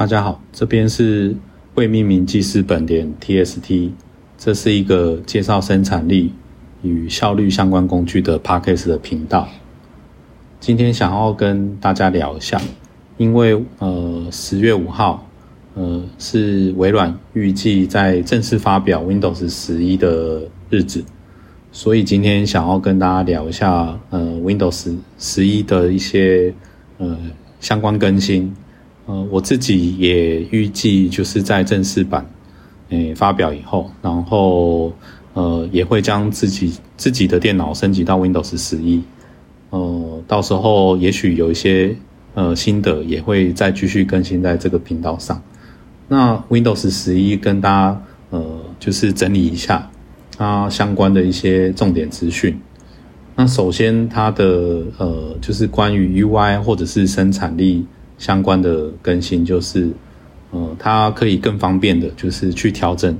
大家好，这边是未命名记事本点 TST，这是一个介绍生产力与效率相关工具的 Podcast 的频道。今天想要跟大家聊一下，因为呃十月五号，呃是微软预计在正式发表 Windows 十一的日子，所以今天想要跟大家聊一下呃 Windows 十一的一些呃相关更新。呃，我自己也预计就是在正式版诶发表以后，然后呃也会将自己自己的电脑升级到 Windows 十一，呃，到时候也许有一些呃新的也会再继续更新在这个频道上。那 Windows 十一跟大家呃就是整理一下它相关的一些重点资讯。那首先它的呃就是关于 UI 或者是生产力。相关的更新就是，呃，它可以更方便的，就是去调整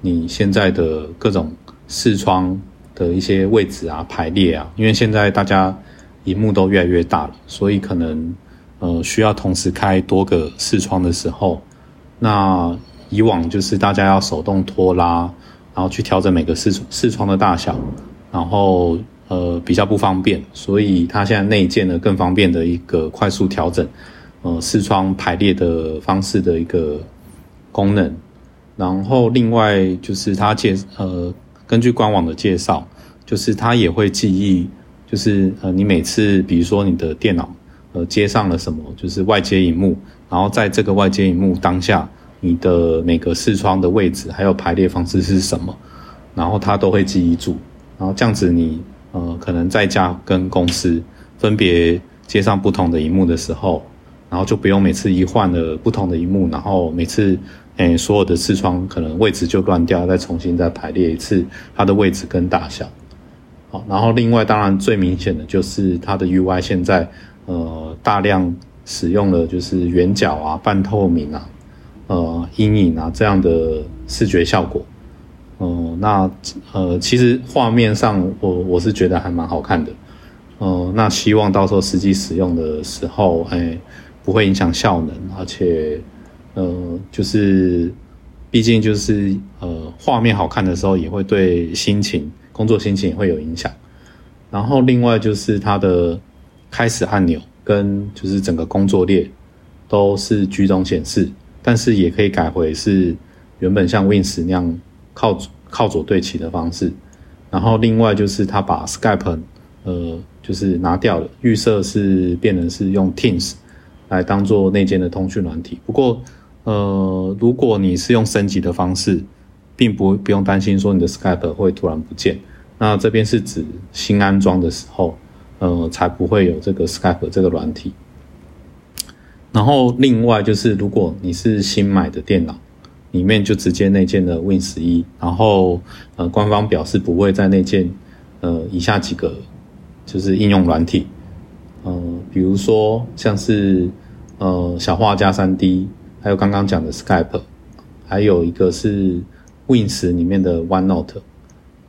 你现在的各种视窗的一些位置啊、排列啊。因为现在大家荧幕都越来越大了，所以可能呃需要同时开多个视窗的时候，那以往就是大家要手动拖拉，然后去调整每个视视窗的大小，然后呃比较不方便，所以它现在内建了更方便的一个快速调整。呃，视窗排列的方式的一个功能，然后另外就是它介呃，根据官网的介绍，就是它也会记忆，就是呃，你每次比如说你的电脑呃接上了什么，就是外接荧幕，然后在这个外接荧幕当下，你的每个视窗的位置还有排列方式是什么，然后它都会记忆住，然后这样子你呃可能在家跟公司分别接上不同的荧幕的时候。然后就不用每次一换了不同的一幕，然后每次，诶所有的视窗可能位置就乱掉，再重新再排列一次它的位置跟大小。好，然后另外当然最明显的就是它的 UI 现在，呃，大量使用了就是圆角啊、半透明啊、呃阴影啊这样的视觉效果。嗯，那呃其实画面上我我是觉得还蛮好看的。嗯，那希望到时候实际使用的时候，哎。不会影响效能，而且，呃，就是，毕竟就是呃，画面好看的时候，也会对心情、工作心情也会有影响。然后另外就是它的开始按钮跟就是整个工作列都是居中显示，但是也可以改回是原本像 Win 十那样靠靠左对齐的方式。然后另外就是它把 Skype 呃就是拿掉了，预设是变成是用 Teams。来当做内建的通讯软体。不过，呃，如果你是用升级的方式，并不不用担心说你的 Skype 会突然不见。那这边是指新安装的时候，呃，才不会有这个 Skype 这个软体。然后另外就是，如果你是新买的电脑，里面就直接内建的 Win 十一。然后，呃，官方表示不会再内建，呃，以下几个就是应用软体。呃，比如说像是呃小画家三 D，还有刚刚讲的 Skype，还有一个是 Win 十里面的 OneNote。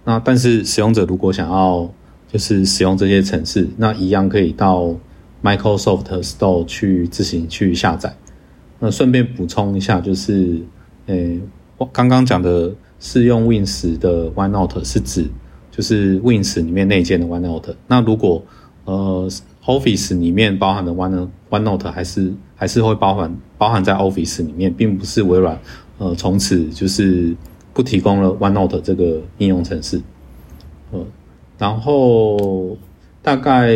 那但是使用者如果想要就是使用这些程式，那一样可以到 Microsoft Store 去自行去下载。那顺便补充一下，就是呃刚刚讲的适用 Win 十的 OneNote 是指就是 Win 十里面内建的 OneNote。那如果呃，Office 里面包含的 One OneNote 还是还是会包含包含在 Office 里面，并不是微软呃从此就是不提供了 OneNote 这个应用程式，呃，然后大概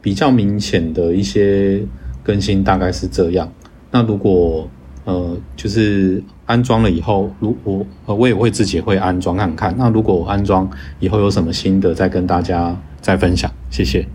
比较明显的一些更新大概是这样。那如果呃就是安装了以后，如我呃我也会自己会安装看看。那如果我安装以后有什么心得，再跟大家再分享。谢谢。